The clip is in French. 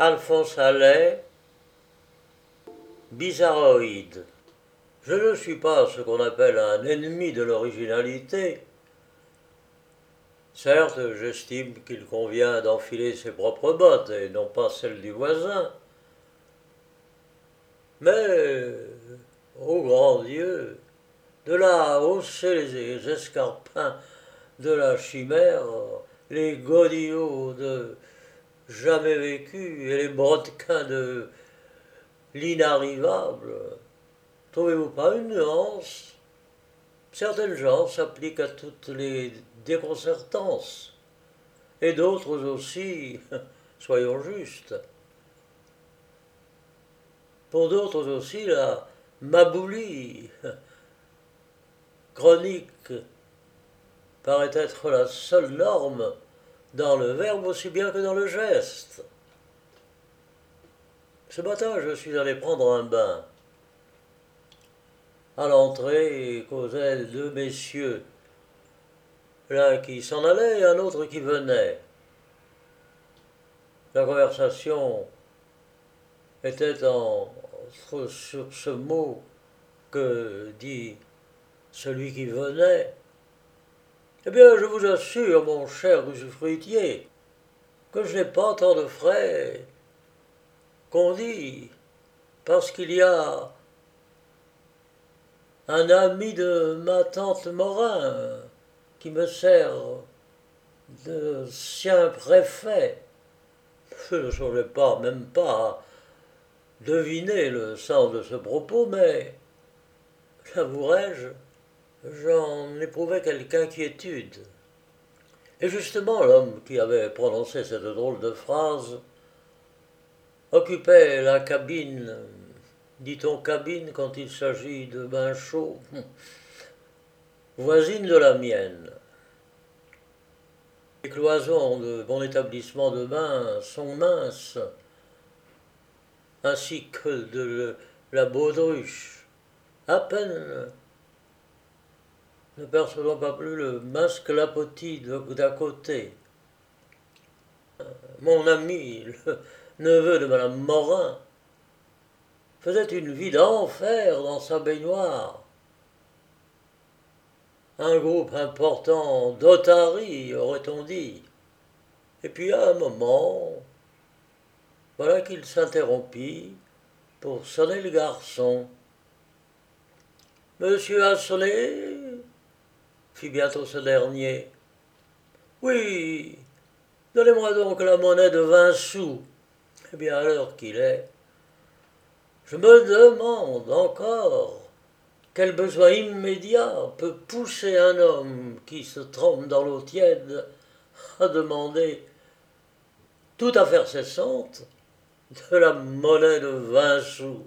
Alphonse Allais, bizarroïde. Je ne suis pas ce qu'on appelle un ennemi de l'originalité. Certes, j'estime qu'il convient d'enfiler ses propres bottes et non pas celles du voisin. Mais, ô grand Dieu, de là à hausser les escarpins de la chimère, les godillots de jamais vécu et les brodequins de l'inarrivable, trouvez-vous pas une nuance? Certaines gens s'appliquent à toutes les déconcertances, et d'autres aussi, soyons justes. Pour d'autres aussi, la maboulie chronique paraît être la seule norme dans le verbe aussi bien que dans le geste. Ce matin, je suis allé prendre un bain. À l'entrée causaient deux messieurs, l'un qui s'en allait et un autre qui venait. La conversation était en, sur ce mot que dit celui qui venait eh bien, je vous assure, mon cher usufruitier, que je n'ai pas tant de frais qu'on dit, parce qu'il y a un ami de ma tante Morin qui me sert de sien préfet. Je ne saurais pas, même pas, deviner le sens de ce propos, mais, j'avouerai-je, j'en éprouvais quelque inquiétude. Et justement, l'homme qui avait prononcé cette drôle de phrase occupait la cabine, dit-on cabine quand il s'agit de bain chaud, voisine de la mienne. Les cloisons de mon établissement de bain sont minces, ainsi que de la baudruche. À peine ne percevant pas plus le masque lapotis d'à côté. Mon ami, le neveu de Madame Morin, faisait une vie d'enfer dans sa baignoire. Un groupe important d'otaries, aurait-on dit. Et puis à un moment, voilà qu'il s'interrompit pour sonner le garçon. Monsieur a fit bientôt ce dernier. Oui, donnez-moi donc la monnaie de vingt sous. Eh bien, à l'heure qu'il est, je me demande encore quel besoin immédiat peut pousser un homme qui se trompe dans l'eau tiède à demander, tout à faire cessante, de la monnaie de vingt sous.